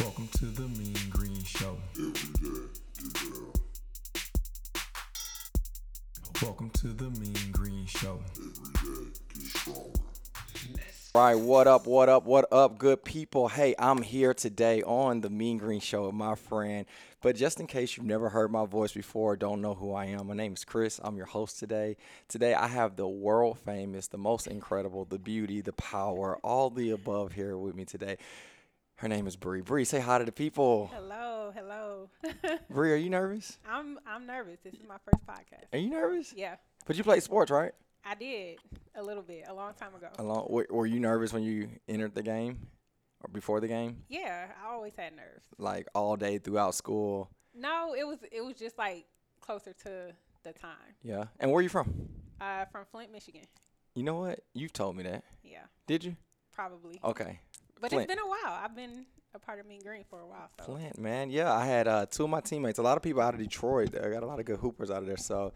Welcome to the Mean Green Show. Welcome to the Mean Green Show. Right, what up, what up, what up, good people? Hey, I'm here today on the Mean Green Show with my friend. But just in case you've never heard my voice before, don't know who I am, my name is Chris. I'm your host today. Today, I have the world famous, the most incredible, the beauty, the power, all the above here with me today. Her name is Bree. Bree, say hi to the people. Hello, hello. Bree, are you nervous? I'm I'm nervous. This is my first podcast. Are you nervous? Yeah, But you play sports, right? I did a little bit a long time ago. Along, were, were you nervous when you entered the game or before the game? Yeah, I always had nerves. Like all day throughout school? No, it was it was just like closer to the time. Yeah. And where are you from? Uh, from Flint, Michigan. You know what? You've told me that. Yeah, Did you? probably. Okay. But Flint. it's been a while. I've been a part of Mean Green for a while. So Flint, man. Yeah, I had uh, two of my teammates. A lot of people out of Detroit. I got a lot of good hoopers out of there. So,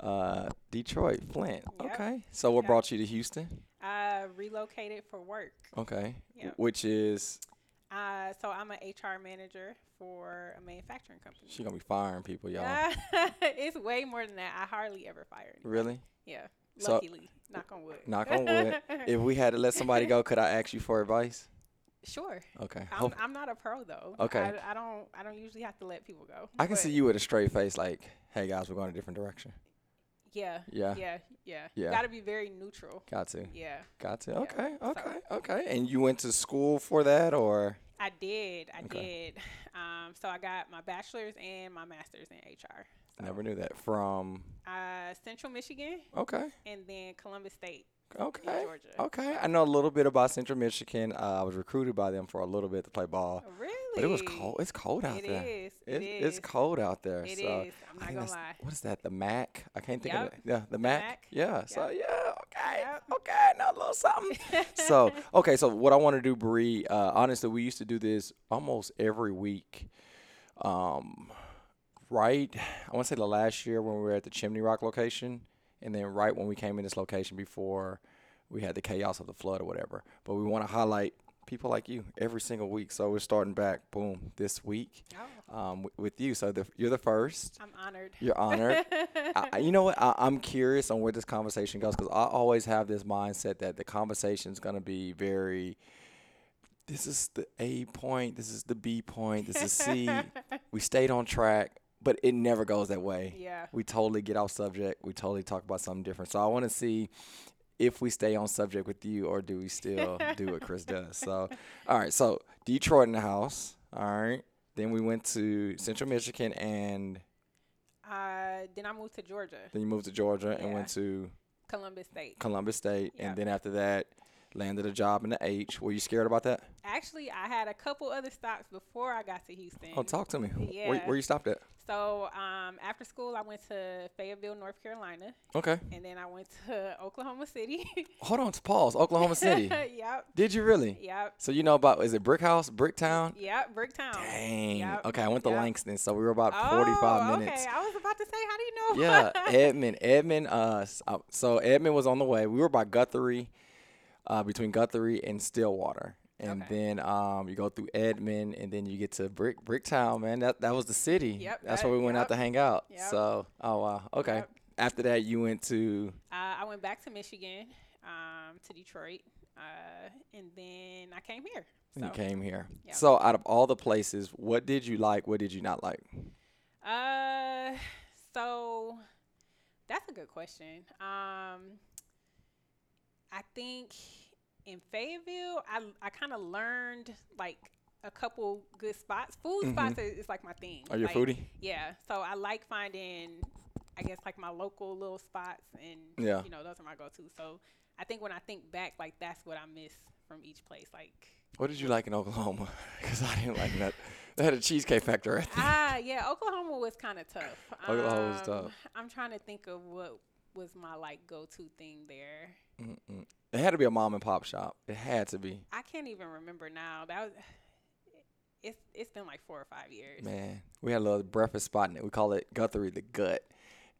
uh, Detroit, Flint. Yep. Okay. So, what Yep. brought you to Houston? I relocated for work. Okay. Yep. Which is Uh, so I'm an HR manager for a manufacturing company. she gonna be firing people, y'all. it's way more than that. I hardly ever fire anybody. Really? Yeah. So- Luckily, knock on wood. Knock on wood. if we had to let somebody go, could I ask you for advice? Sure. Okay. I'm, Hope- I'm not a pro though. Okay. I, I don't I don't usually have to let people go. I can but see you with a straight face, like, "Hey guys, we're going a different direction." Yeah. Yeah. Yeah. Yeah. Yeah. You got to be very neutral. Got to. Yeah. Got to. Okay. so- Okay. Okay. And you went to school for that, or? I did. I did. Um, so I got my bachelor's and my master's in HR. Never knew that. From. Uh, Central Michigan Okay. and then Columbus State Okay. Georgia. Okay, I know a little bit about Central Michigan. Uh, I was recruited by them for a little bit to play ball, Really? but it was cold. It's cold out It there. is. It, It It's cold out there. It so is. I'm I not gonna lie. What is that? The Mac? I can't think of it. Yeah, the, Mac. Mac. Yeah. So yeah. Okay. Yep. Okay. I know a little something. so okay. So what I want to do, Bree. Uh, honestly, we used to do this almost every week. Um, right. I want to say the last year when we were at the Chimney Rock location, and then right when we came in this location before we had the chaos of the flood or whatever. But we want to highlight people like you every single week. So we're starting back, boom, this week Oh, um, w- with you. So the, you're the first. I'm honored. You're honored. I, you know what? I, I'm curious on where this conversation goes because I always have this mindset that the conversation is going to be very. This is the A point. This is the B point. This is C. we stayed on track, but it never goes that way. yeah. We totally get off subject. We totally talk about something different. So I want to see if we stay on subject with you or do we still do what Chris does. So, all right. So Detroit in the house. All right. Then we went to Central Michigan and Uh, then I moved to Georgia, then you moved to Georgia and Yeah. went to Columbus State. Columbus State. Yeah. And then after that, landed a job in the H. Were you scared about that? Actually, I had a couple other stops before I got to Houston. Oh, talk to me. Where, Yeah. where you stopped at? So um, after school, I went to Fayetteville, North Carolina, Okay. and then I went to Oklahoma City. Hold on. to Pause. Oklahoma City. yep, Did you really? yep, So you know about, is it Brick House, Bricktown? yep, Bricktown. Dang. Yep, Okay, I went to yep. Langston, so we were about 45 oh, minutes. Okay, I was about to say, how do you know? Yeah, Edmond. Edmond. Uh, uh, so Edmond was on the way. We were by Guthrie, uh, between Guthrie and Stillwater, and Okay. then um, you go through Edmond, and then you get to Brick Bricktown. Man, that that was the city. Yep, That's that- where we went out to hang out. yep. So, oh wow. Okay. Yep. After that, you went to. uh, I went back to Michigan, um, to Detroit, uh, and then I came here. So, You came here. Yep. So, out of all the places, what did you like? What did you not like? Uh, so that's a good question. Um, I think in Fayetteville, I I kind of learned like a couple good spots. Food Mhm. spots is, is like my thing. Are you a foodie? Yeah. So I like finding, I guess like my local little spots, and Yeah. you know those are my go-to. So I think when I think back, like that's what I miss from each place. Like What did you like in Oklahoma? Because I didn't like that. They had a cheesecake factory. Ah, yeah, Oklahoma was kind of tough. Oklahoma was Um, tough. I'm trying to think of what was my like go-to thing there. Mm-mm. It had to be a mom and pop shop. It had to be. I can't even remember now. That was it's it's been like four or five years. Man, we had a little breakfast spot in it. We call it Guthrie the Gut.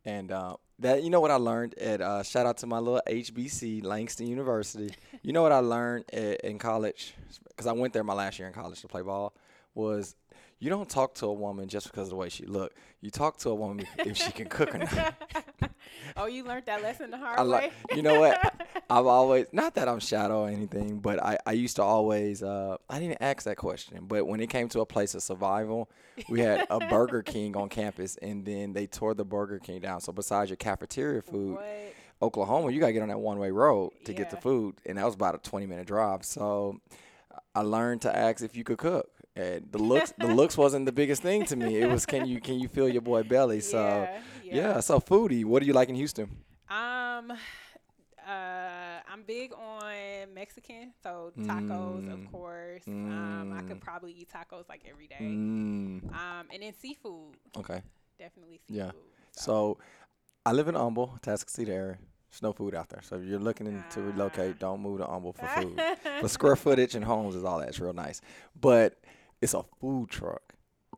And uh, that you know what I learned at uh, shout out to my little HBC Langston University. you know what I learned at, in college because I went there my last year in college to play ball was you don't talk to a woman just because of the way she look. You talk to a woman if she can cook or not. oh, you learned that lesson the hard I way. you know what I've always not that I'm shadow or anything, but I, I used to always uh, I didn't ask that question, but when it came to a place of survival, we had a Burger King on campus, and then they tore the Burger King down. So besides your cafeteria food, What? Oklahoma, you gotta get on that one way road to get the food, and that was about a 20 minute drive. So I learned to ask if you could cook. And the looks, the looks wasn't the biggest thing to me. It was can you can you fill your boy belly? So yeah, yeah. so foodie. What do you like in Houston? Um, uh, I'm big on Mexican, so tacos, Mm. of course. Um, I Mm. could probably eat tacos like every day. Mm, Um, and then seafood, okay. definitely seafood. Yeah. seafood. So I live in Humble, Tascasita area. There's no food out there. So if you're looking in- to relocate, don't move to Humble for food. but square footage and homes is all that's real nice. But it's a food truck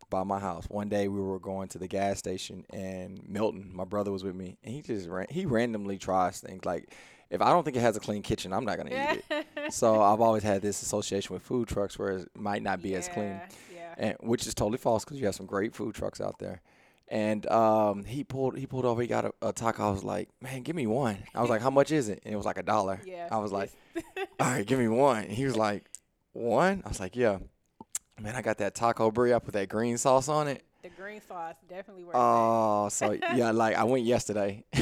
by my house. One day we were going to the gas station and Milton, my brother was with me, and he just ran, he randomly tries things like if I don't think it has a clean kitchen, I'm not gonna eat it. So I've always had this association with food trucks where it might not be as clean Yeah, Yeah. and which is totally false because you have some great food trucks out there. And um, he pulled he pulled over. He got a, a taco. I was like, man, give me one. I was like, how much is it? And it was like a dollar. Yeah. I was like, all right, give me one. And he was like, one. I was like, yeah. Man, I got that taco Bree. I put that green sauce on it. the green sauce definitely works. Oh, so yeah, like I went yesterday.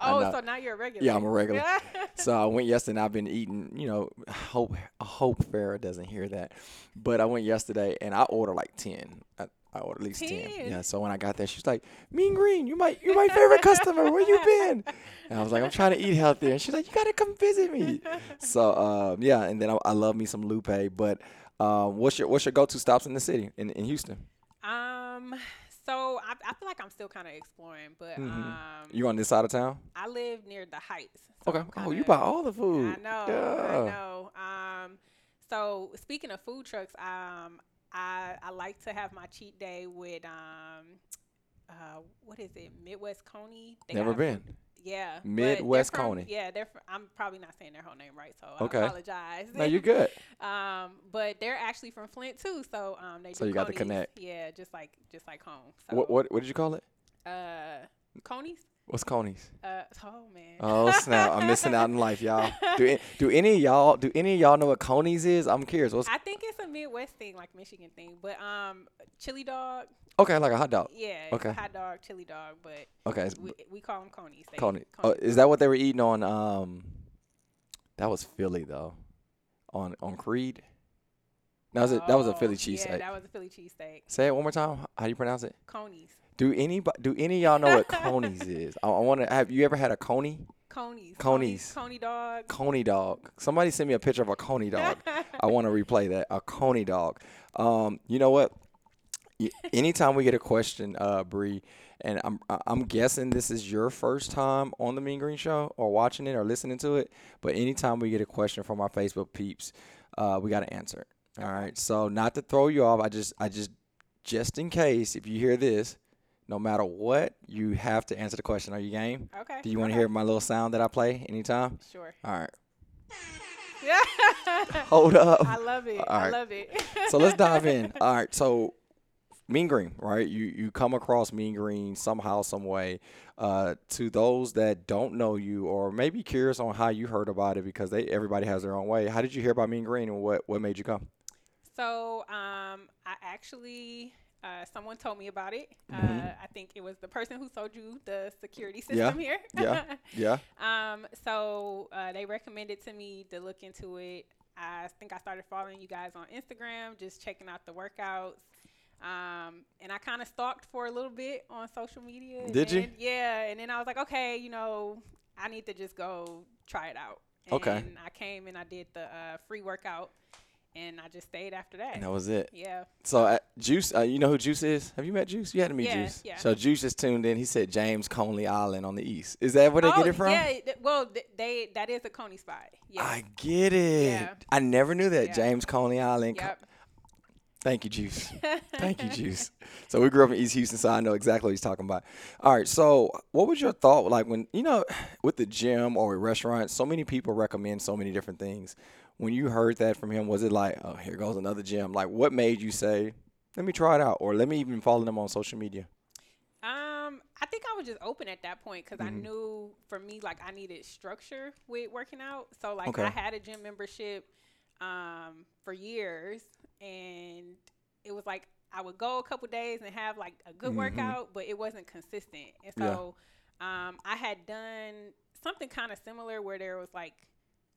Oh, so now you're a regular. Yeah, I'm a regular. So I went yesterday and I've been eating, you know, hope I hope Farrah doesn't hear that. But I went yesterday and I ordered like ten. I, I ordered at least 10. 10? Yeah. So when I got there, she's like, Mean Green, you my you my favorite customer. Where you been? And I was like, I'm trying to eat healthier. And she's like, You gotta come visit me. So um, yeah, and then I, I love me some Lupe. But um, what's your what's your go to stops in the city in, in Houston? Um. So I, I feel like I'm still kind of exploring, but Mhm. um, You on this side of town? I live near the Heights. so Okay. I'm Oh, you buy all the food. I know. Yeah. I know. Um, so speaking of food trucks, um, I I like to have my cheat day with um, uh, what is it? Midwest Coney. They Never been. Yeah. Midwest from- Coney. Yeah, they're. From, I'm probably not saying their whole name right, so Okay. I apologize. No, you're good. um, but they're actually from Flint too, so um, they. So do you got the connect. Yeah, just like just like home. So, What what what did you call it? Uh, Coney's. What's Coney's? Uh, oh man. Oh snap! I'm missing out in life, y'all. Do do any of y'all do any of y'all know what Coney's is? I'm curious. What's I think it's a Midwest thing, like Michigan thing. But um, chili dog. Okay? Like a hot dog. Yeah. Okay. Hot dog, chili dog, but Okay, we, we call them conies. They- Coney. Oh, is that what they were eating on? Um, that was Philly though. On on Creed. That was a, that was a Oh, Philly Yeah, cheesesteak. that was a Philly cheesesteak. Say it one more time. How do you pronounce it? Conies. Do any do any of y'all know what Coney's is? I, I want to. Have you ever had a Coney? Conies. Conies. Coney dog. Coney dog. Somebody send me a picture of a Coney dog. I want to replay that. A Coney dog. Um, you know what? Anytime we get a question, uh, Bree, and I'm I'm guessing this is your first time on the Mean Green Show or watching it or listening to it. But anytime we get a question from our Facebook peeps, uh, we got to answer it. All right. So not to throw you off, I just I just just in case if you hear this, no matter what, you have to answer the question. Are you game? Okay. Do you want to okay. hear my little sound that I play anytime? Sure. All right. Yeah. Hold up. I love it. I love it. so let's dive in. All right, so Mean Green, right? You you come across Mean Green somehow, some way. Uh, to those that don't know you or maybe curious on how you heard about it, because they everybody has their own way. How did you hear about Mean Green, and what what made you come? So um, I actually uh, someone told me about it. Mhm. Uh, I think it was the person who sold you the security Yeah, system here. yeah. Yeah. um, so uh, they recommended to me to look into it. I think I started following you guys on Instagram, just checking out the workouts. Um, and I kind of stalked for a little bit on social media. and Did you? Yeah. And then I was like, okay, you know, I need to just go try it out. Okay. And I came and I did the uh, free workout, and I just stayed after that. And that was it. Yeah. So uh, Juice, uh, you know who Juice is? Have you met Juice? You had to meet Yeah, Juice. yeah. So Juice just tuned in. He said James Coney Island on the east. Is that where they get Oh, it from? Yeah. th- Well, th- they that is a Coney spot. Yeah. I get it. Yeah. I never knew that Yeah. James Coney Island. Yep. Thank you, Juice. Thank you, Juice. So we grew up in East Houston, so I know exactly what he's talking about. All right, so what was your thought like when you know with the gym or a restaurant? So many people recommend so many different things. When you heard that from him, was it like, oh, here goes another gym? Like, what made you say, let me try it out, or let me even follow them on social media? Um, I think I was just open at that point because Mm-hmm. I knew for me, like I needed structure with working out. So like Okay. I had a gym membership um for years, and it was like I would go a couple days and have like a good Mhm. workout, but it wasn't consistent. And Yeah. so um, I had done something kind of similar where there was like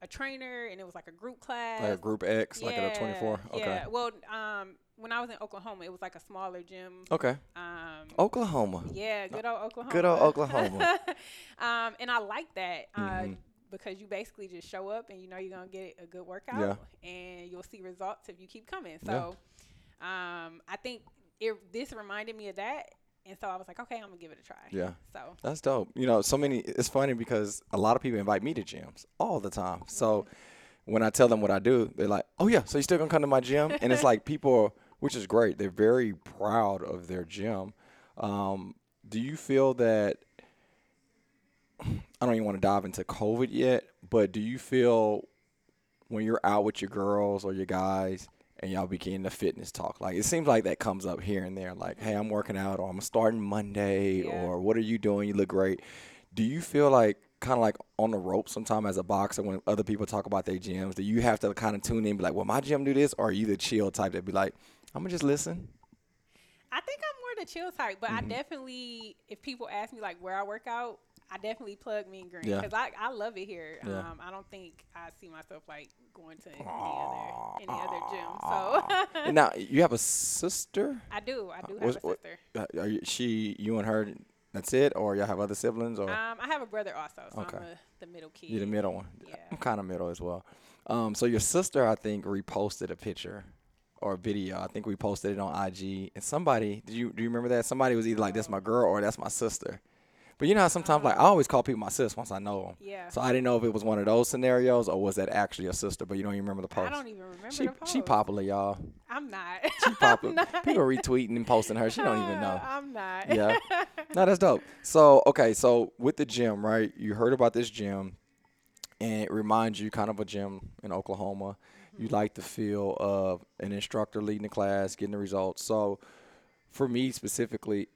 a trainer and it was like a group class. Like a group X, like at a 24? Okay. Yeah. Well, um, when I was in Oklahoma, it was like a smaller gym. Okay. Um, Oklahoma. yeah, good old Oklahoma. Good old Oklahoma. um, and I like that uh, Mhm. Because you basically just show up and you know you're gonna get a good workout, Yeah. and you'll see results if you keep coming. Yeah. So, um, I think it this reminded me of that, and so I was like, okay, I'm gonna give it a try. Yeah. So That's dope. You know, so many. It's funny because a lot of people invite me to gyms all the time. So when I tell them what I do, they're like, "Oh yeah, so you still gonna come to my gym?" And it's like people, which is great. They're very proud of their gym. Um, do you feel that? I don't even want to dive into COVID yet, but do you feel when you're out with your girls or your guys and y'all begin the fitness talk? Like it seems like that comes up here and there. Like, hey, I'm working out, or I'm starting Monday, Yeah. or what are you doing? You look great. Do you feel like kind of like on the rope sometime as a boxer when other people talk about their gyms? Do you have to kind of tune in, and be like, well, my gym do this, or are you the chill type that be like, I'm gonna just listen? I think I'm more the chill type, but Mm-hmm. I definitely, if people ask me like where I work out, I definitely plug Mean Green Yeah. because I, I love it here. Yeah. Um, I don't think I see myself like going to any other any other gym. So now you have a sister. I do, I do have What's- a what- sister. Uh, Are you, she, you and her? That's it, or y'all have other siblings, or Um, I have a brother also, so Okay. I'm a, the middle kid. you're the middle one? Yeah. I'm kind of middle as well. Um, so your sister, I think, reposted a picture or a video. I think we posted it on IG, and somebody, do you do you remember that? Somebody was either like, "That's my girl" or "That's my sister." But you know how sometimes, like, I always call people my sis once I know them. Yeah. So I didn't know if it was one of those scenarios or was that actually a sister. But you don't even remember the post. I don't even remember she the post. she popular, y'all. I'm not. She popular. Not. People retweeting and posting her. She don't even know. I'm not. Yeah. No, that's dope. So, okay, so with the gym, right? You heard about this gym, and it reminds you kind of a gym in Oklahoma. You mm-hmm. like the feel of an instructor leading the class, getting the results. So, for me specifically,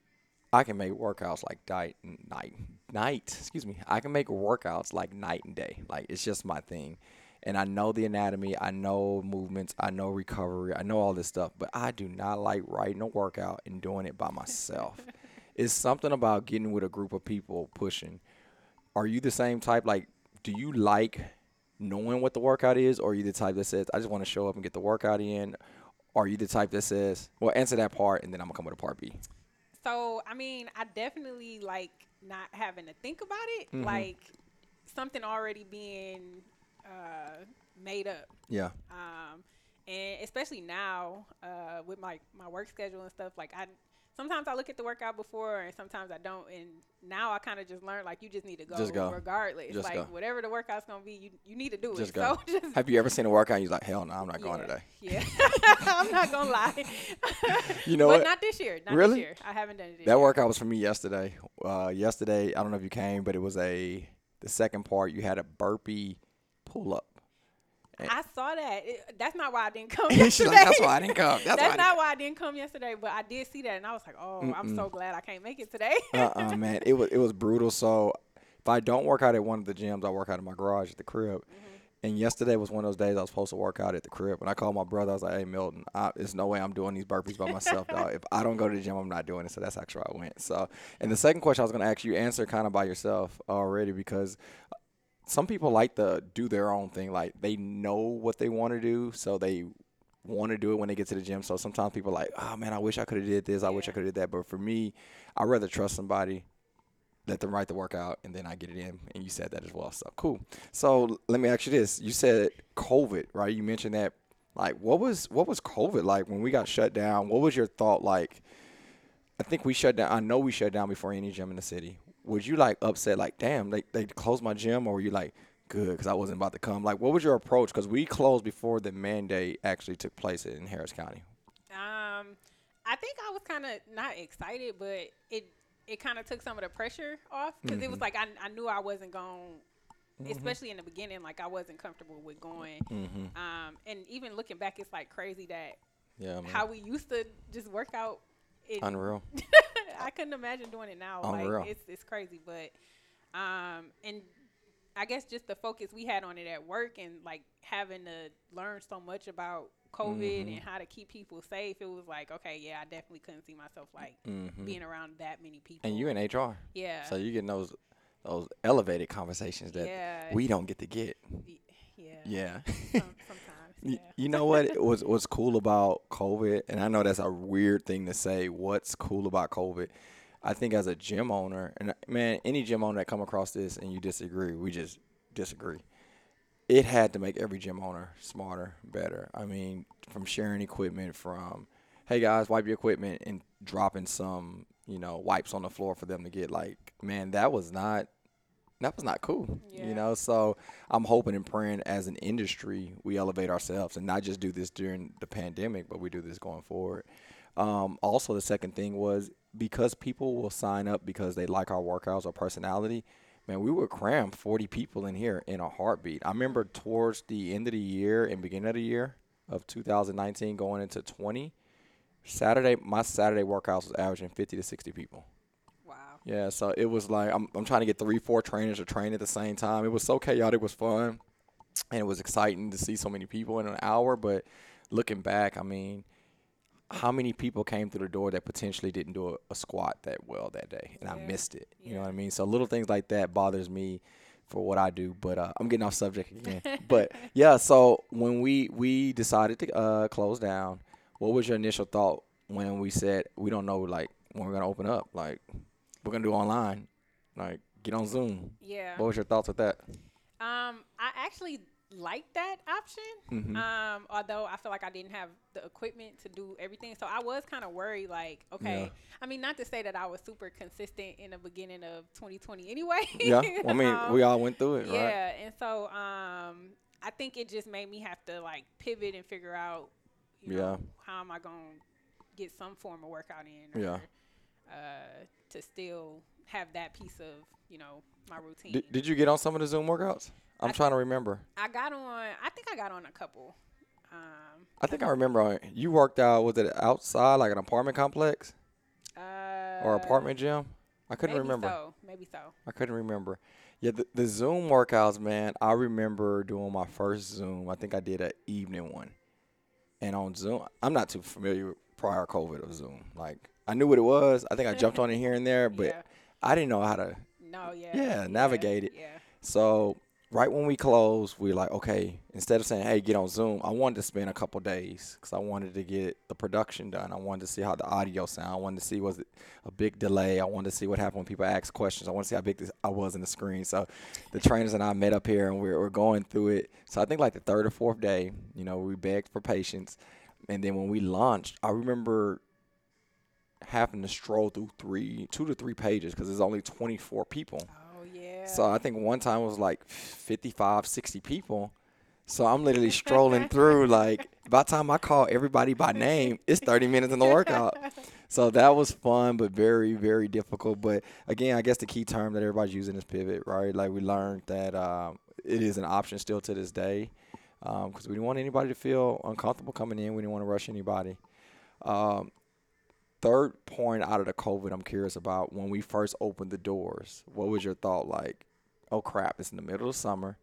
I can make workouts like night and night, night. Excuse me. I can make workouts like night and day. Like it's just my thing, and I know the anatomy. I know movements. I know recovery. I know all this stuff. But I do not like writing a workout and doing it by myself. it's something about getting with a group of people pushing. Are you the same type? Like, do you like knowing what the workout is, or are you the type that says, "I just want to show up and get the workout in"? Or are you the type that says, "Well, answer that part, and then I'm gonna come with a part B"? So I mean, I definitely like not having to think about it, Mhm. like something already being uh, made up. Yeah. Um, and especially now uh, with my my work schedule and stuff, like I sometimes I look at the workout before, and sometimes I don't. And now I kind of just learned like you just need to go, Just go. regardless. Just like go. whatever the workout's gonna be, you you need to do Just it. go. So just Have you ever seen a workout and you're like, hell no, I'm not going yeah, today? Yeah, I'm not gonna lie. You know but what? not this year. Not Really? this year. I haven't done it. That year. workout was for me yesterday. Uh, yesterday, I don't know if you came, but it was a the second part. You had a burpee pull up. I eh. saw that. It, that's not why I didn't come yesterday. like, that's why I didn't come. That's, That's, why. Not why I didn't come yesterday, but I did see that, and I was like, "Oh, I'm so glad I can't make it today." Uh-uh, man. It was it was brutal. So if I don't work out at one of the gyms, I work out in my garage at the crib. Mm-hmm. And yesterday was one of those days I was supposed to work out at the crib. When I called my brother, I was like, "Hey, Milton, I, there's no way I'm doing these burpees by myself, dog. If I don't go to the gym, I'm not doing it." So that's actually why I went. So, and the second question I was going to ask you, answer kind of by yourself already, because some people like to do their own thing. Like they know what they want to do, so they want to do it when they get to the gym. So sometimes people are like, "Oh man, I wish I could have did this. I wish I could have did that." But for me, I rather trust somebody let them write the workout and then I get it in. And you said that as well. So cool. So let me ask you this. You said COVID, right? You mentioned that like what was what was COVID like when we got shut down? What was your thought like? I think we shut down I know we shut down before any gym in the city. Was you like upset like damn they they closed my gym or were you like good because I wasn't about to come? Like what was your approach? Because we closed before the mandate actually took place in Harris County. Um, I think I was kind of not excited, but it it kind of took some of the pressure off because it was Mhm. like I I knew I wasn't going, Mhm. especially in the beginning, like I wasn't comfortable with going. Mhm. Um, and even looking back, it's like crazy that Yeah, man. how we used to just work out. In, Unreal. I couldn't imagine doing it now. Unreal. Like it's it's crazy, but um, and I guess just the focus we had on it at work and like having to learn so much about COVID Mhm. and how to keep people safe. It was like, okay, yeah, I definitely couldn't see myself like Mhm. being around that many people. And you in HR, yeah, so you getting those those elevated conversations that yeah, we don't get to get. yeah, Yeah. some, You know what was what's cool about COVID, and I know that's a weird thing to say. What's cool about COVID? I think as a gym owner, and man, any gym owner that come across this and you disagree, we just disagree. It had to make every gym owner smarter, better. I mean, from sharing equipment, from hey guys, wipe your equipment, and dropping some you know wipes on the floor for them to get. Like, man, that was not that was not cool. Yeah. You know, so I'm hoping and praying as an industry we elevate ourselves and not just do this during the pandemic, but we do this going forward. Um, also, the second thing was because people will sign up because they like our workouts or personality. Man, we would cram 40 people in here in a heartbeat. I remember towards the end of the year and beginning of the year of 2019 going into 20, Saturday, my Saturday workouts was averaging 50 to 60 people. Yeah, so it was like I'm I'm trying to get three, four trainers to train at the same time. It was so chaotic, it was fun, and it was exciting to see so many people in an hour. But looking back, I mean, how many people came through the door that potentially didn't do a, a squat that well that day, and I missed it. You know what I mean? So little things like that bothers me for what I do. But uh, I'm getting off subject again. but yeah, so when we we decided to uh, close down, what was your initial thought when we said we don't know like when we're gonna open up? Like we're gonna do online, like get on Zoom. Yeah. What was your thoughts with that? Um, I actually like that option. Mhm. Um, although I feel like I didn't have the equipment to do everything, so I was kind of worried. Like, okay, Yeah. I mean, not to say that I was super consistent in the beginning of 2020, anyway. yeah, well, I mean Um, we all went through it, right? yeah, and so um, I think it just made me have to like pivot and figure out, you know, Yeah. how am I gonna get some form of workout in, or, Yeah. uh, to still have that piece of you know my routine. Did, did you get on some of the Zoom workouts? I'm I- trying to remember. I got on. I think I got on a couple. Um, I think I remember uh, you worked out. Was it outside, like an apartment complex uh, or apartment gym? I couldn't maybe remember. So maybe so. I couldn't remember. Yeah, the, the Zoom workouts, man. I remember doing my first Zoom. I think I did an evening one, and on Zoom, I'm not too familiar with prior COVID of Zoom. Like I knew what it was. I think I jumped on it here and there, but yeah. I didn't know how to. No. Yeah. Yeah, navigate it. Yeah. So right when we closed, we were like, okay. Instead of saying, "Hey, get on Zoom," I wanted to spend a couple days because I wanted to get the production done. I wanted to see how the audio sound. I wanted to see was it a big delay. I wanted to see what happened when people asked questions. I want to see how big this, I was in the screen. So the trainers and I met up here and we we're, we're going through it. So I think like the third or fourth day, you know, we begged for patience, and then when we launched, I remember having to stroll through three, two to three pages because there's only 24 people. Oh yeah. So I think one time it was like 55, 60 people. So I'm literally strolling through like by the time I call everybody by name, it's 30 minutes in the workout. So that was fun, but very, very difficult. But again, I guess the key term that everybody's using is pivot, right? Like we learned that um, it is an option still to this day because we didn't want anybody to feel uncomfortable coming in. We didn't want to rush anybody. Um, third point out of the COVID, I'm curious about when we first opened the doors. What was your thought like? Oh crap! It's in the middle of summer.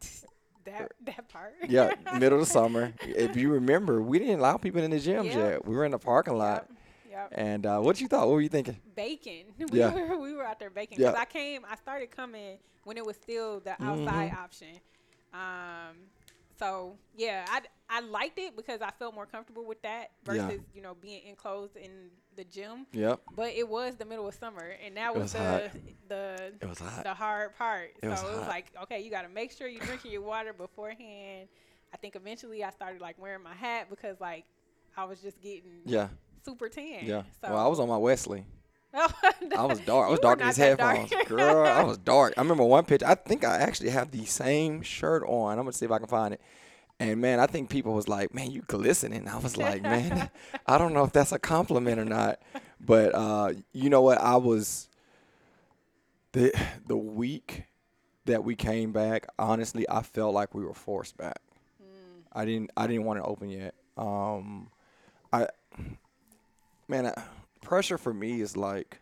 that that part. Yeah, middle of summer. If you remember, we didn't allow people in the gyms Yep. yet. We were in the parking lot. Yep. Yep. And uh, what you thought? What were you thinking? Baking. We Yeah. were we were out there baking Yeah. because I came. I started coming when it was still the outside Mhm. option. Um. So yeah, I I liked it because I felt more comfortable with that Yeah. versus you know being enclosed in the gym. Yep. But it was the middle of summer, and that was, was hot. the the It was hot. the hard part. It was so it was hot. like, okay, you got to make sure you're drinking your water beforehand. I think eventually I started like wearing my hat because like I was just getting Yeah. super tan. Yeah. So Well, I was on my Wesley. I was dark. I was dark in these that dark. headphones. Girl, I was dark. I remember one picture. I think I actually have the same shirt on. I'm gonna see if I can find it. And man, I think people was like, "Man, you glistening." I was like, "Man, I don't know if that's a compliment or not." But uh, you know what? I was the the week that we came back. Honestly, I felt like we were forced back. I didn't I didn't want to open yet. Um, I man, I, pressure for me is like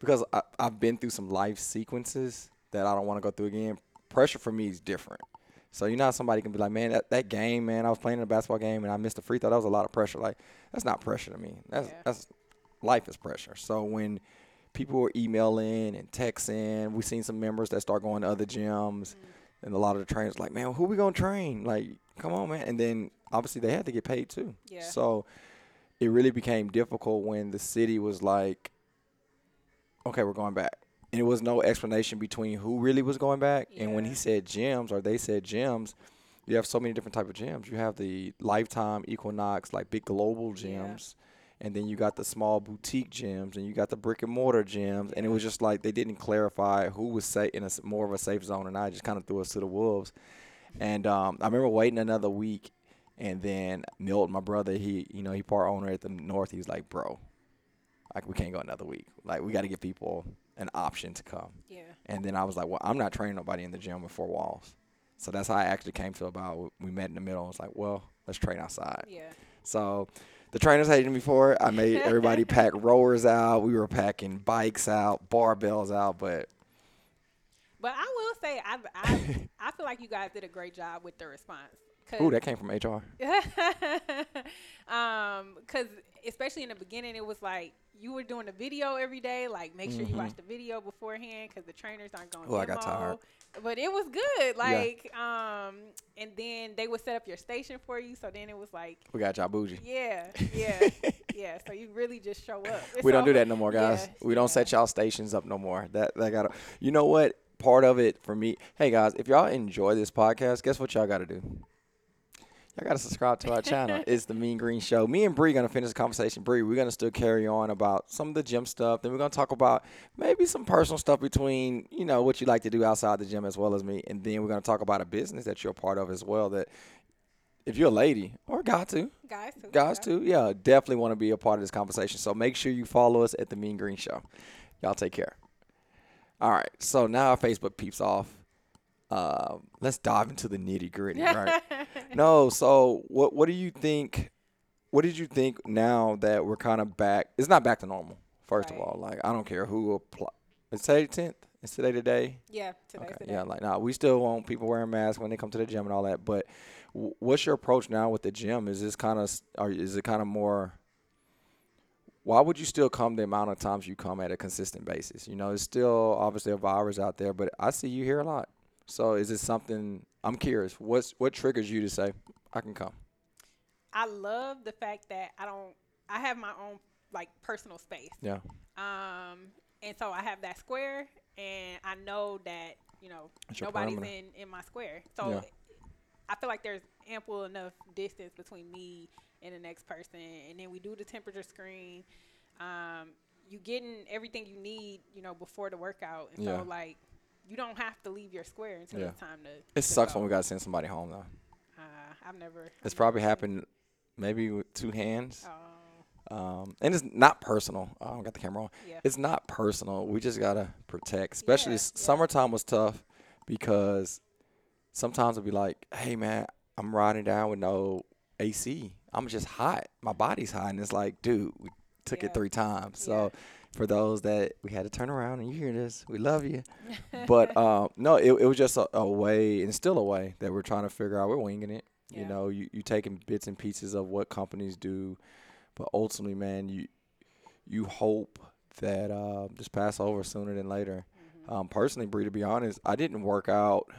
because I, I've been through some life sequences that I don't want to go through again. Pressure for me is different. So you know somebody can be like, man, that, that game, man, I was playing in a basketball game and I missed a free throw. That was a lot of pressure. Like that's not pressure to me. That's Yeah. that's life is pressure. So when people were emailing and texting, we've seen some members that start going to other gyms, mm-hmm. and a lot of the trainers like, man, who we gonna train? Like, come on, man. And then obviously they had to get paid too. Yeah. So it really became difficult when the city was like, okay, we're going back. And it was no explanation between who really was going back. And when he said gyms or they said gyms, you have so many different type of gyms. You have the Lifetime, Equinox, like big global Yeah. gyms. And then you got the small boutique gyms, and you got the brick and mortar gyms, and it was just like they didn't clarify who was safe in a, more of a safe zone, and I just kind of threw us to the wolves. And um, I remember waiting another week, and then Milt, my brother, he you know he part owner at the North. He was like, "Bro, like we can't go another week. Like we got to give people an option to come." Yeah. And then I was like, "Well, I'm not training nobody in the gym with four walls." So that's how I actually came to about. We met in the middle. I was like, "Well, let's train outside." Yeah. So the trainers hated me for it. I made everybody pack rowers out. We were packing bikes out, barbells out, but But I will say, I I I feel like you guys did a great job with the response. 'Cause- ooh, that came from HR. um, because especially in the beginning, it was like you were doing the video every day. Like, make sure you watch the video beforehand because the trainers aren't going. Mm-hmm. I got tired. But it was good. Like, um, and then they would set up your station for you. So then it was like, We got Jabuji. yeah, yeah, yeah. So you really just show up. we don't do that no more, guys. yeah, we don't yeah. set y'all stations up no more. That that got You know what? Part of it for me. Hey guys, if y'all enjoy this podcast, guess what y'all got to do? Y'all got to subscribe to our channel. It's the Mean Green Show. Me and Bree gonna finish the conversation. Bree, we're gonna still carry on about some of the gym stuff. Then we're gonna talk about maybe some personal stuff between you know what you like to do outside the gym as well as me. And then we're gonna talk about a business that you're a part of as well. That if you're a lady or a guy too, guys too. guys too yeah definitely want to be a part of this conversation so make sure you follow us at the mean green show y'all take care all right so now our facebook peeps off uh, let's dive into the nitty gritty right no so what what do you think what did you think now that we're kind of back it's not back to normal first Right. of all like i don't care who apply it's today the 10th it's today today Yeah, today's Okay. the day. Yeah, like nah, we still want people wearing masks when they come to the gym and all that. But w- what's your approach now with the gym? Is this kind of, is it kind of more? Why would you still come the amount of times you come at a consistent basis? You know, it's still obviously a virus out there, but I see you here a lot. So is it something? I'm curious. What's what triggers you to say I can come? I love the fact that I don't. I have my own like personal space. Yeah. Um, and so I have that square, and I know that you know nobody's in in my square. So Yeah. I feel like there's ample enough distance between me and the next person, and then we do the temperature screen. Um, you getting everything you need, you know, before the workout, and Yeah. so like you don't have to leave your square until Yeah. it's time to. It to sucks go. when we gotta send somebody home though. Uh, I've never. It's I've probably never- happened maybe with two hands. Oh, Um, and it's not personal. Oh, I don't got the camera on. Yeah. It's not personal. We just gotta protect. Especially Yeah, summertime was tough because sometimes it'll be like, "Hey man, I'm riding down with no AC. I'm just hot. My body's hot." And it's like, dude, we took it three times. So for those that we had to turn around and you hear this, we love you. but um, no, it, it was just a, a way, and still a way that we're trying to figure out. We're winging it. You know, you you taking bits and pieces of what companies do, but ultimately, man, you you hope that uh, this pass over sooner than later. Mm-hmm. Um, personally, Bree, to be honest, I didn't work out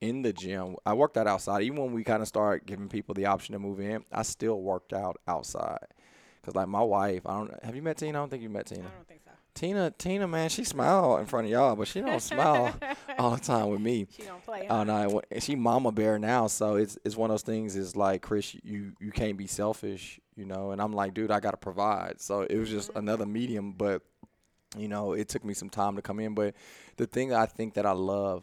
in the gym. I worked out outside. Even when we kind of start giving people the option to move in, I still worked out outside. Cause like my wife, I don't. Have you met Tina? I don't think you met Tina. I Tina. don't think so. Tina, Tina, man, she smile in front of y'all, but she don't smile all the time with me. She don't play. Oh huh? no, she mama bear now, so it's it's one of those things. Is like Chris, you you can't be selfish, you know. And I'm like, dude, I gotta provide. So it was just mm-hmm. another medium, but you know, it took me some time to come in. But the thing I think that I love,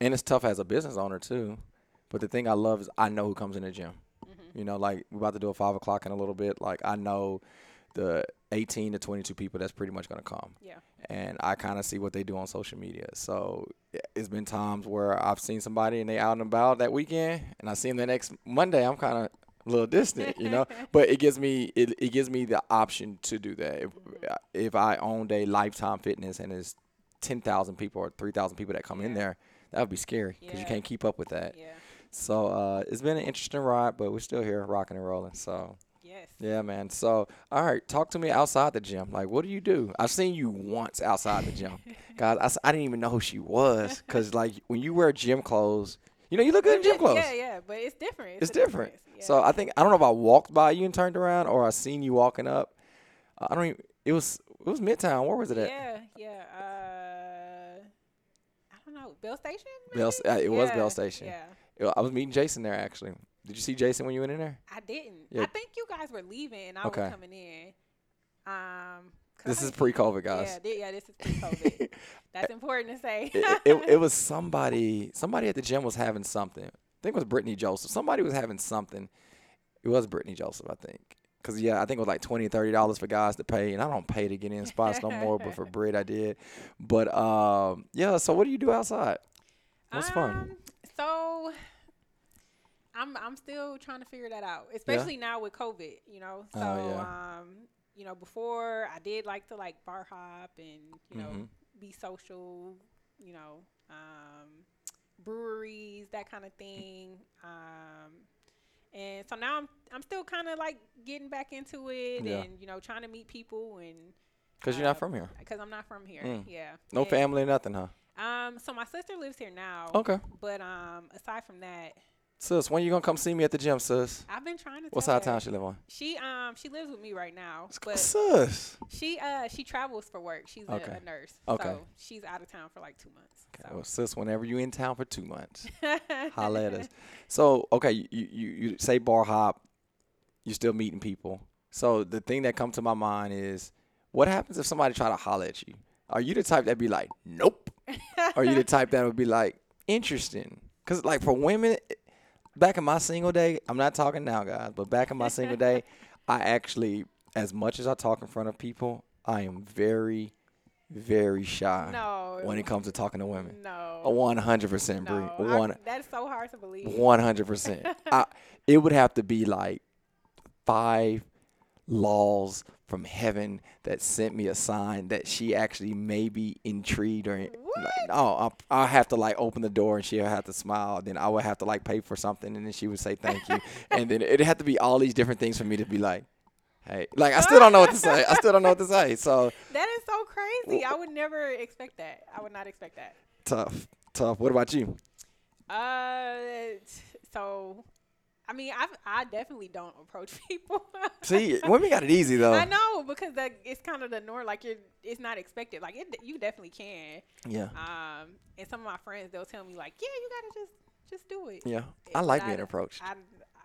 and it's tough as a business owner too, But the thing I love is I know who comes in the gym. Mm-hmm. You know, like we're about to do a five o'clock in a little bit. Like I know the 18 to 22 people that's pretty much gonna come. Yeah. And I kind of see what they do on social media. So it's been times where I've seen somebody and they out and about that weekend, and I see them the next Monday. I'm kind of a little distant, you know. but it gives me it, it gives me the option to do that. If if I owned a Lifetime Fitness and it's 10,000 people or 3,000 people that come in there, that would be scary because you can't keep up with that. Yeah. So uh, it's been an interesting ride, but we're still here, rocking and rolling. So Yes. yeah, man. So all right, talk to me outside the gym. Like, what do you do? I've seen you once outside the gym, guys. I, I didn't even know who she was because like when you wear gym clothes, you know you look good in gym clothes. Yeah, yeah, but it's different. It's a different. difference. So I think I don't know if I walked by you and turned around or I seen you walking up. I don't even. It was it was Midtown. Where was it at? Yeah, yeah. Uh, I don't know. Bell Station? Bell uh, it was Bell Station. Yeah. I was meeting Jason there actually. Did you see Jason when you went in there? I didn't. Yeah. I think you guys were leaving and I Okay. was coming in. Um, This is pre-COVID, Yeah, guys. thi- yeah, this is pre-COVID. That's important to say. it, it, it was somebody somebody at the gym was having something. I think it was Brittany Joseph. Somebody was having something. It was Brittany Joseph, I think. Cause yeah, I think it was like twenty, thirty dollars for guys to pay, and I don't pay to get in spots no more. But for Brit, I did. But um, yeah. So what do you do outside? What's fun? So I'm I'm still trying to figure that out, especially now with COVID. You know, so Oh, yeah. um, you know, before I did like to like bar hop and you know Mhm. be social. You know, um, breweries that kind of thing. Um, and so now I'm I'm still kind of like getting back into it Yeah. and you know trying to meet people and Cause you're not uh, from here. because I'm not from here. Mm. Yeah. No And, family, nothing, huh? Um. So my sister lives here now. Okay. But um, aside from that, Sis, when you gonna come see me at the gym, sis? I've been trying to. What side of town she live on? She um she lives with me right now, but Sis. she uh she travels for work. She's Okay. a, a nurse. Okay. So she's out of town for like two months. Well, sis, whenever you in town for two months, So. holla at us. So, okay, you, you, you say bar hop, you're still meeting people. So the thing that comes to my mind is, what happens if somebody try to holler at you? Are you the type that be like, nope? Or are you the type that would be like, interesting? Because like for women, back in my single day, I'm not talking now, guys, but back in my single day, I actually, as much as I talk in front of people, I am very, very shy no. when it comes to talking to women. No. A One hundred percent, Bree. I- One that's so hard to believe. one hundred percent. I it would have to be like five laws from heaven that sent me a sign that she actually may be intrigued or like, oh I I have to like open the door and she'll have to smile. Then I would have to like pay for something and then she would say thank you. and then it'd have to be all these different things for me to be like, hey, like I still don't know what to say. I still don't know what to say. So That is so crazy. I would never expect that. I would not expect that. tough, tough. What about you? Uh, so, I mean, I I definitely don't approach people. See, women got it easy though. I know because that it's kind of the norm. Like you're, it's not expected. Like it, you definitely can. Yeah. Um, and some of my friends they'll tell me like, yeah, you gotta just just do it. Yeah. I like being approached. I,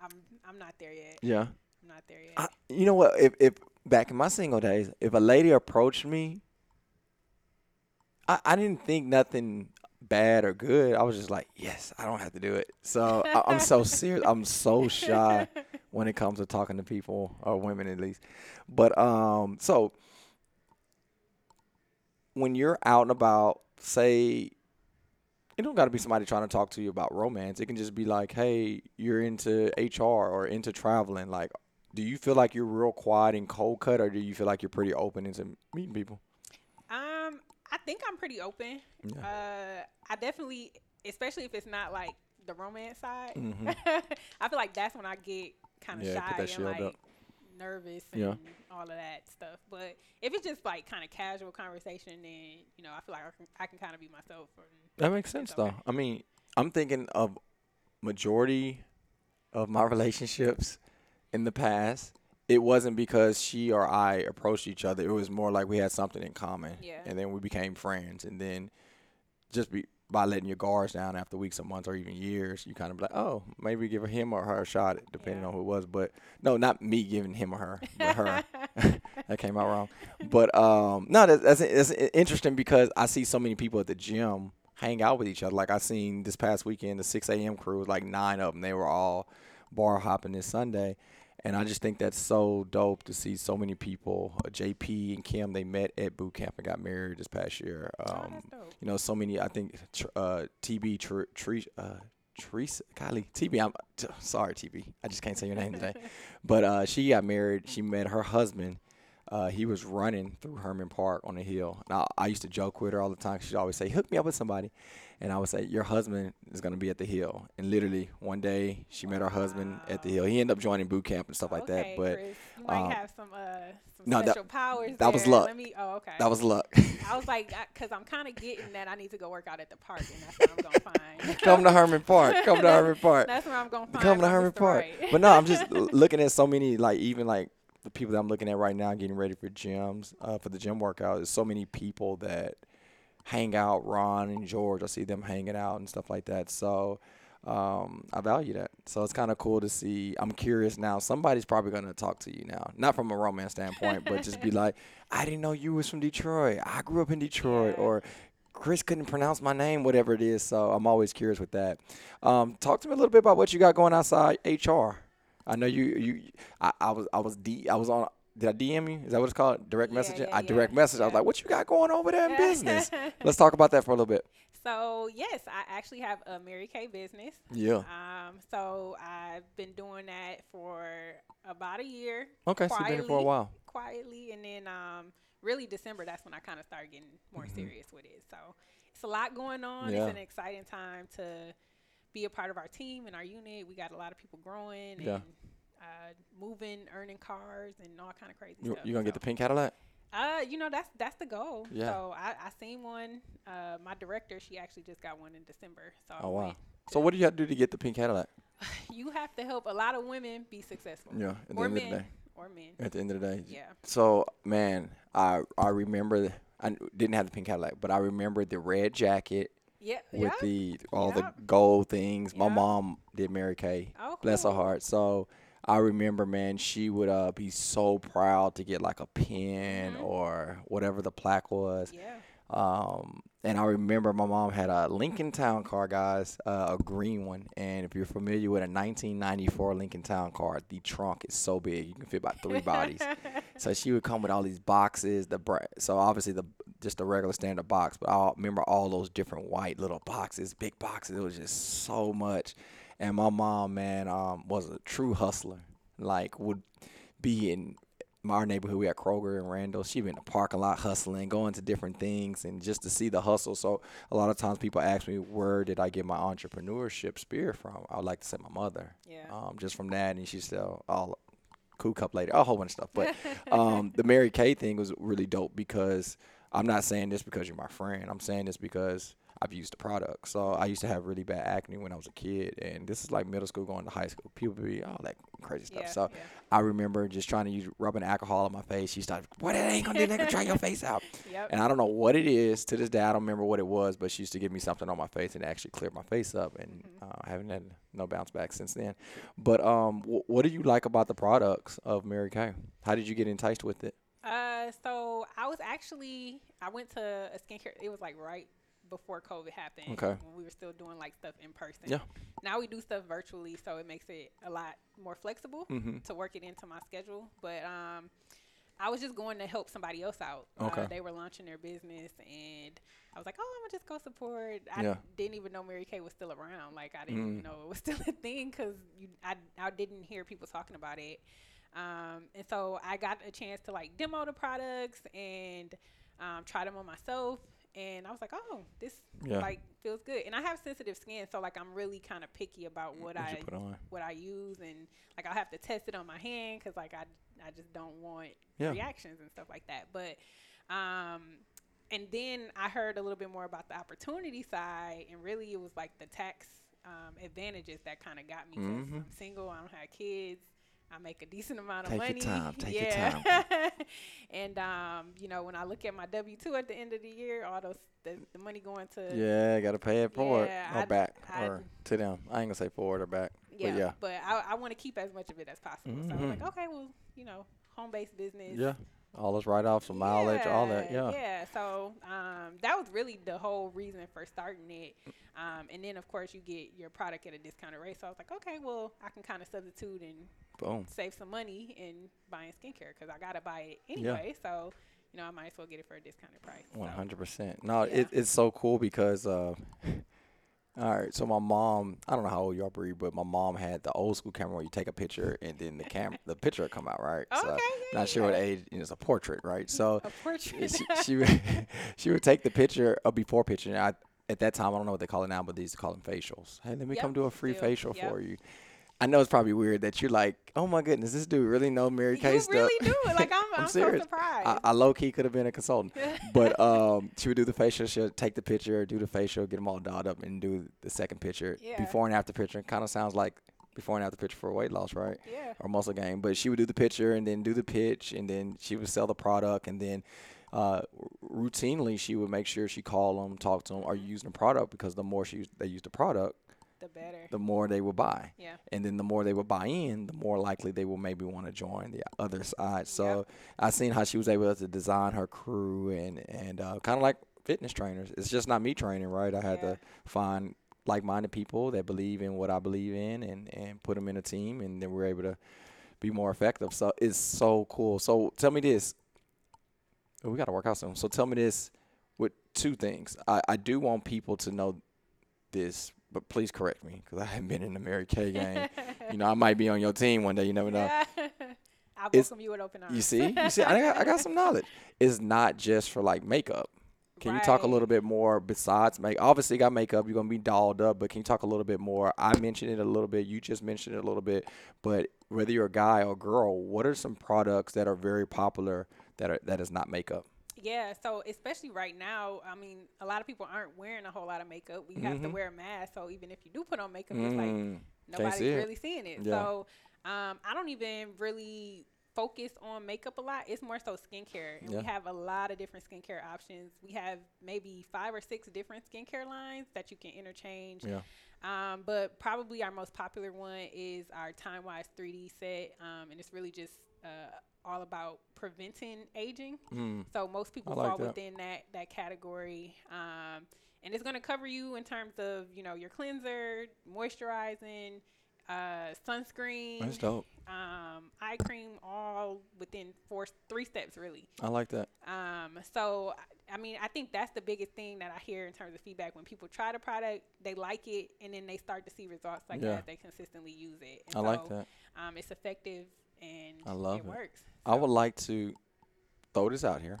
I'm I'm not there yet. Yeah. I'm not there yet. I, you know what? If if back in my single days, if a lady approached me, I, I didn't think nothing bad or good. I was just like, yes, I don't have to do it. So I, I'm so serious. I'm so shy when it comes to talking to people or women at least. But um, so when you're out and about, say. It don't got to be somebody trying to talk to you about romance. It can just be like, "Hey, you're into HR or into traveling. Like, do you feel like you're real quiet and cold cut, or do you feel like you're pretty open into meeting people? I think I'm pretty open. Yeah. Uh, I definitely, especially if it's not like the romance side. Mhm. I feel like that's when I get kind of Yeah, shy and like up. nervous and Yeah. all of that stuff. But if it's just like kind of casual conversation, then you know I feel like I can, I can kind of be myself. That makes sense, It's though. I mean, I'm thinking of majority of my relationships in the past. It wasn't because she or I approached each other. It was more like we had something in common, Yeah. and then we became friends. And then just be by letting your guards down after weeks or months or even years, you kind of be like, oh, maybe give him or her a shot, depending Yeah. on who it was. But no, not me giving him or her, but her. that came out wrong. But um, no, that's, that's that's interesting because I see so many people at the gym hang out with each other. Like I seen this past weekend, the 6 a.m. crew, was like nine of them, they were all bar hopping this Sunday. And I just think that's so dope to see so many people. Uh, JP and Kim, they met at boot camp and got married this past year. Oh, Um, dope. you know, so many. I think tr- uh, TB Tr- Tre- uh, Teresa, golly, TB. I'm t- sorry, TB. I just can't say your name today. But uh, she got married. She met her husband. Uh, he was running through Hermann Park on the hill. Now I used to joke with her all the time. She'd always say, "Hook me up with somebody," and I would say, "Your husband is gonna be at the hill." And literally one day she met her husband at the hill. He ended up joining boot camp and stuff like okay, that. But Chris, you might um, have some uh some no, that- special powers. that was luck. Me. Oh, okay. that was luck. I was like, because I'm kind of getting that I need to go work out at the park, and that's what I'm gonna find. Come to Hermann Park. Come to Hermann Park. That's where I'm gonna find. come to Hermann Park. But no, I'm just looking at so many like even like the people that I'm looking at right now getting ready for gyms uh, for the gym workout. There's so many people that hang out. Ron and George, I see them hanging out and stuff like that. So um, I value that. So it's kind of cool to see. I'm curious now. Somebody's probably gonna talk to you now, not from a romance standpoint, but just be like, I didn't know you was from Detroit. I grew up in Detroit, Yeah. or Chris couldn't pronounce my name, whatever it is. So I'm always curious with that. Um, talk to me a little bit about what you got going outside HR. I know you you I, I was I was D I was on did I DM you? Is that what it's called? Direct Yeah, messaging? yeah, I direct yeah, message. I was like, what you got going over there in business? Let's talk about that for a little bit. So yes, I actually have a Mary Kay business. Yeah. Um, so I've been doing that for about a year. Okay, so you've been here for a while. Quietly, and then um, really December. That's when I kind of started getting more Mhm. serious with it. So it's a lot going on. It's an exciting time to be a part of our team and our unit. We got a lot of people growing Yeah. Uh, moving, earning cars, and all kind of crazy You, stuff. you gonna get the pink Cadillac? uh, you know that's that's the goal. Yeah. So I, I seen one. Uh, my director, she actually just got one in December. So Oh wow. So what do you have to do to get the pink Cadillac? you have to help a lot of women be successful. Yeah, at the or end men. of the day. Or men. At the end of the day. Yeah. So man, I I remember the- I didn't have the pink Cadillac, but I remember the red jacket Yeah. with yeah. the all the gold things. My mom did Mary Kay. oh, Bless her heart. So I remember, man, she would uh, be so proud to get like a pin Mhm. or whatever the plaque was. Yeah. Um, and I remember my mom had a Lincoln Town car, guys, uh, a green one. And if you're familiar with a 1994 Lincoln Town car, the trunk is so big you can fit about three bodies. So she would come with all these boxes. The bra- so obviously the just a regular standard box, but I remember all those different white little boxes, big boxes. It was just so much. And my mom, man, um, was a true hustler. Like would be in our neighborhood. We had Kroger and Randall. She'd be in the parking lot hustling, going to different things, and just to see the hustle. So a lot of times people ask me, where did I get my entrepreneurship spirit from? I would like to say my mother. Yeah. Um, just from that, and she sell all cool cup later, a whole bunch of stuff. But um, the Mary Kay thing was really dope because I'm not saying this because you're my friend. I'm saying this because I've used the product. So I used to have really bad acne when I was a kid, and this is like middle school going to high school. Be all that crazy stuff. yeah. So yeah. I remember just trying to use rubbing alcohol on my face. She started, "What that ain't gonna do? Nigga, dry your face out." Yep. And I don't know what it is to this day. I don't remember what it was, but she used to give me something on my face and it actually cleared my face up. And Mhm. uh, I haven't had no bounce back since then. But um, wh- what do you like about the products of Mary Kay? How did you get enticed with it? Uh, so I was actually I went to a skincare. It was like right before COVID happened. Okay. When we were still doing like stuff in person. Yeah. Now we do stuff virtually, so it makes it a lot more flexible Mm-hmm. to work it into my schedule. But um, I was just going to help somebody else out. Okay. Uh, they were launching their business, and I was like, "Oh, I'm gonna just go support." I Yeah. didn't even know Mary Kay was still around. Like I didn't Mm. even know it was still a thing because I I didn't hear people talking about it. Um, and so I got a chance to like demo the products and um, try them on myself. And I was like, oh, this Yeah. like feels good. And I have sensitive skin, so like I'm really kind of picky about what What I put on? what I use, and like I'll have to test it on my hand because like I I just don't want Yeah. reactions and stuff like that. But um, and then I heard a little bit more about the opportunity side, and really it was like the tax um, advantages that kind of got me. Mhm. I'm single, I don't have kids. I make a decent amount of money. Take your time, take your yeah. and um, you know, when I look at my W two at the end of the year, all those the, the money going to Yeah, gotta pay it forward Yeah, or I- back I- or to them. I ain't gonna say forward or back. yeah, yeah. but I, I want to keep as much of it as possible. So I was Mhm. like, okay, well, you know, home based business. Yeah. all those write offs, some mileage, all that. Yeah. Yeah. So um, that was really the whole reason for starting it. Um, and then, of course, you get your product at a discounted rate. So I was like, okay, well, I can kind of substitute and Boom. save some money in buying skincare because I got to buy it anyway. So, you know, I might as well get it for a discounted price. One hundred percent. No, Yeah. it, it's so cool because uh all right, so my mom I don't know how old y'all breed, but my mom had the old school camera where you take a picture and then the camera the picture would come out, right? so Okay, yeah, not sure what age you know, it's a portrait, right? So A portrait. she, she would she would take the picture a before picture and I at that time I don't know what they call it now, but they used to call them facials. Hey, let me Yep, come do a free still, facial yep. for you. I know it's probably weird that you're like, oh my goodness, this dude really know Mary Kay you stuff. really do. Like, I'm, I'm, so serious. surprised. I, I low key could have been a consultant, but um, she would do the facial. She'll take the picture, do the facial, get them all dolled up, and do the second picture, Yeah. before and after picture. Kind of sounds like before and after picture for weight loss, right? yeah. Or muscle gain. But she would do the picture and then do the pitch, and then she would sell the product, and then. Uh, routinely, she would make sure she call them, talk to them. Are you using the product? Because the more she they use the product, The better. the more they will buy yeah. and then the more they will buy in, the more likely they will maybe want to join the other side. So I seen how she was able to design her crew and and uh, kind of like fitness trainers. It's just not me training, right? I had Yeah. to find like-minded people that believe in what I believe in and and put them in a team, and then we're able to be more effective. So it's so cool. So tell me this. We got to work out soon. So tell me this with two things. I, I do want people to know this, but please correct me because I haven't been in the Mary Kay game. you know, I might be on your team one day. You never know. I It's- welcome you with open arms. You see, you see, I got, I got some knowledge. It's not just for like makeup. Can you talk a little bit more besides make? Obviously, you got makeup. You're gonna be dolled up, but can you talk a little bit more? I mentioned it a little bit. You just mentioned it a little bit. But whether you're a guy or girl, what are some products that are very popular that are that is not makeup? Yeah, so especially right now, I mean, a lot of people aren't wearing a whole lot of makeup. We have to Mhm. wear a mask, so even if you do put on makeup, it's like Mm, nobody's see it. really seeing it. Yeah. So um, I don't even really focus on makeup a lot. It's more so skincare, and Yeah. we have a lot of different skincare options. We have maybe five or six different skincare lines that you can interchange. Yeah. Um, but probably our most popular one is our TimeWise 3D set, um, and it's really just uh, all about preventing aging. Mm, So most people like fall that. within that that category, um, and it's going to cover you in terms of you know your cleanser, moisturizing, uh, sunscreen, that's dope. um, eye cream, all within four three steps really. I like that. Um, so I mean, I think that's the biggest thing that I hear in terms of feedback when people try the product, they like it, and then they start to see results like Yeah. that. They consistently use it. And I like that. Um, it's effective and I love it it. works. I would like to throw this out here.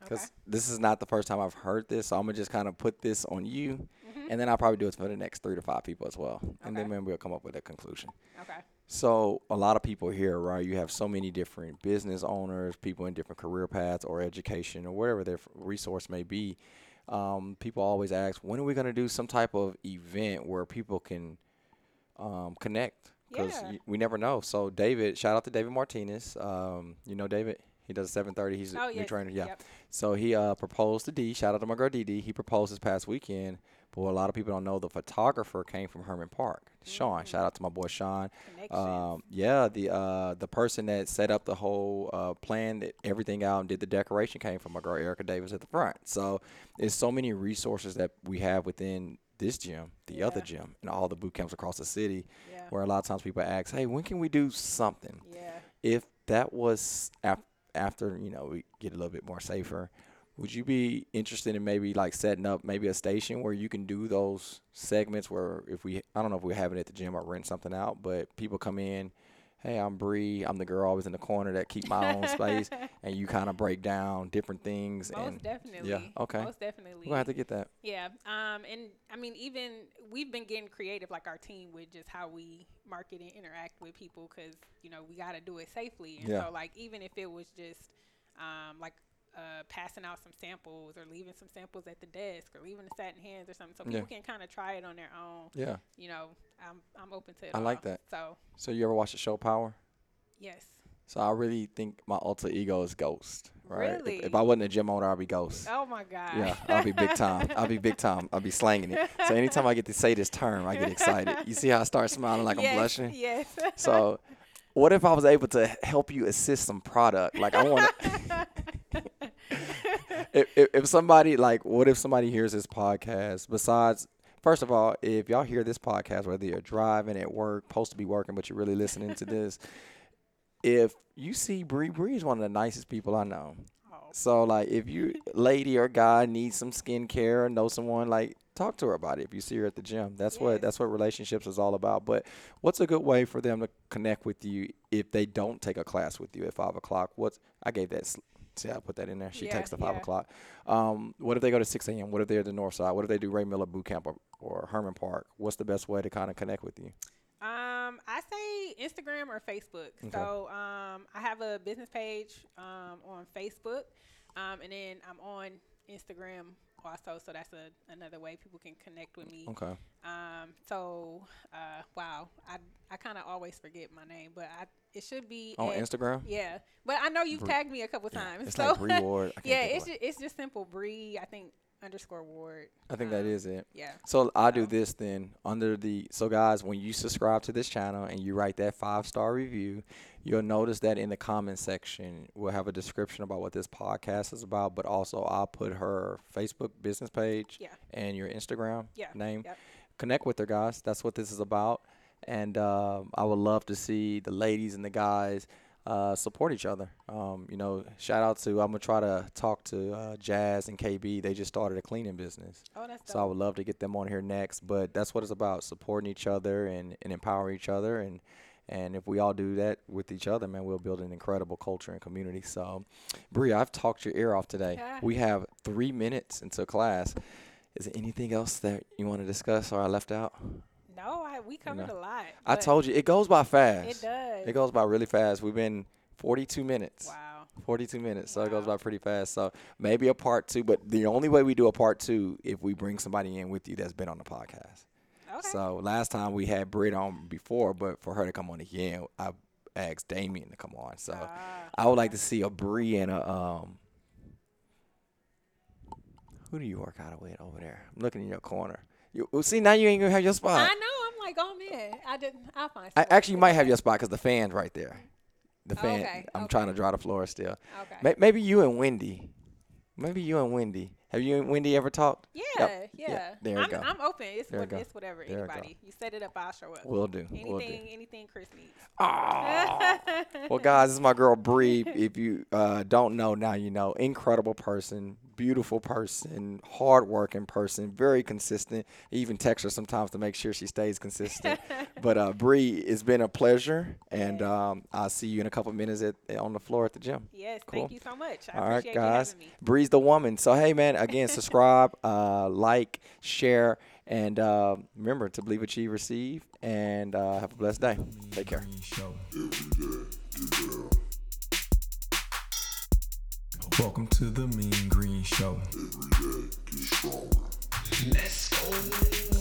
because Okay. this is not the first time I've heard this. So I'm gonna just kind of put this on you, Mhm. and then I'll probably do it for the next three to five people as well, and then maybe we'll come up with a conclusion. Okay. So a lot of people here, right? You have so many different business owners, people in different career paths or education or whatever their resource may be. Um, people always ask, when are we gonna do some type of event where people can um, connect? Because Yeah. we never know. So David, shout out to David Martinez. Um, you know David. He does 7:30. He's a Oh new yes. trainer. Yeah. Yep. So he uh, proposed to D. Shout out to my girl DD. He proposed this past weekend. But what a lot of people don't know, the photographer came from Hermann Park. Sean. Shout out to my boy Sean. Um, yeah, the uh, the person that set up the whole uh, plan, that everything out, and did the decoration came from my girl Erica Davis at the front. So there's so many resources that we have within this gym, the other gym, and all the boot camps across the city. yeah. Where a lot of times people ask, "Hey, when can we do something?" Yeah. if that was af- after you know we get a little bit more safer would you be interested in maybe like setting up maybe a station where you can do those segments where if we i don't know if we have it at the gym or rent something out but people come in hey i'm Bree. i'm the girl always in the corner that keep my own space and you kind of break down different things Most and definitely. Yeah. Okay. Most definitely. we're gonna have to get that Yeah. Um, and I mean, even we've been getting creative, like our team, with just how we market and interact with people, because you know we got to do it safely. And Yeah. so, like, even if it was just um, like uh, passing out some samples or leaving some samples at the desk or leaving the satin hands or something, so Yeah. people can kind of try it on their own. yeah You know, I'm I'm open to it. I like that. So so you ever watch the show power yes. so i really think my alter ego is ghost right If- if, i wasn't a gym owner i'd be ghost Oh my God. Yeah, I'll be big time. I'll be big time. I'll be slanging it. So anytime I get to say this term, I get excited. You see how I start smiling like yes, I'm blushing? Yes. So what if I was able to help you assist some product? Like I want to if, if if somebody like, what if somebody hears this podcast? Besides, first of all, if y'all hear this podcast, whether you're driving at work, supposed to be working, but you're really listening to this, if you see Bree, Bree is one of the nicest people I know. Oh, So like, if you lady or guy needs some skincare or know someone, like talk to her about it. If you see her at the gym, that's Yes. what that's what relationships is all about. But what's a good way for them to connect with you if they don't take a class with you at five o'clock? What's I gave that. See, I put that in there. She Yeah, takes the five yeah. o'clock. Um, what if they go to six a.m.? What if they're at the north side? What if they do Ray Miller Boot Camp or, or Hermann Park? What's the best way to kind of connect with you? Um, I say Instagram or Facebook. Okay. So um, I have a business page um, on Facebook, um, and then I'm on Instagram also. So that's a, another way people can connect with me. Okay. Um, so uh, wow, I I kind of always forget my name, but I it should be On at- Instagram. Yeah, but I know you've tagged me a couple times. It's so like Bree Ward. Yeah, it's it. just, it's just simple Bree. I think underscore Ward. I think that um, is it. Yeah. So I do this then under the so guys when you subscribe to this channel and you write that five star review, you'll notice that in the comment section we'll have a description about what this podcast is about, but also I'll put her Facebook business page Yeah. and your Instagram Yeah. name. Yep. Connect with her guys. That's what this is about. And um, I would love to see the ladies and the guys uh, support each other. Um, you know, shout out to I'm gonna try to talk to uh, Jazz and KB. They just started a cleaning business. Oh, that's So I would love to get them on here next. But that's what it's about: supporting each other and, and empowering each other. And and if we all do that with each other, man, we'll build an incredible culture and community. So, Bree, I've talked your ear off today. Yeah. We have three minutes until class. Is there anything else that you want to discuss or I left out? No, I, we covered know, a lot. I told you it goes by fast. it does. It goes by really fast. We've been 42 minutes. Wow. 42 minutes, so it goes by pretty fast. So maybe a part two, but the only way we do a part two if we bring somebody in with you that's been on the podcast. Okay. So last time we had Britt on before, but for her to come on again, I asked Damien to come on. So Ah, I would like to see a Bree and a um. Who do you work out with over there? I'm looking in your corner. You well, see now you ain't gonna have your spot. I know. I'm like, oh man, I didn't. I'll find. I actually you might have your spot because the fan's right there. The fan. Okay, I'm trying to okay. dry the floor still. Okay. May- Maybe you and Wendy. Maybe you and Wendy. Have you and Wendy ever talked? Yeah, Yep. yeah. Yeah, there you I'm, go. I'm open. It's, There what, it's whatever. There you. Anybody. You set it up, I'll show up. We'll do. anything, Will do. anything Chris needs. Aw. well, guys, this is my girl Bree. If you uh, don't know now, you know. Incredible person, beautiful person, hardworking person, very consistent. I even text her sometimes to make sure she stays consistent. but uh, Bree, it's been a pleasure, and um, I'll see you in a couple minutes at, on the floor at the gym. yes, Cool. thank you so much. I All right, guys. Bree's the woman. So hey, man. Again, subscribe, uh, like, share, and uh, remember to believe, achieve, receive, and uh, have a blessed day. Take care. Welcome to the Mean Green Show. Let's go.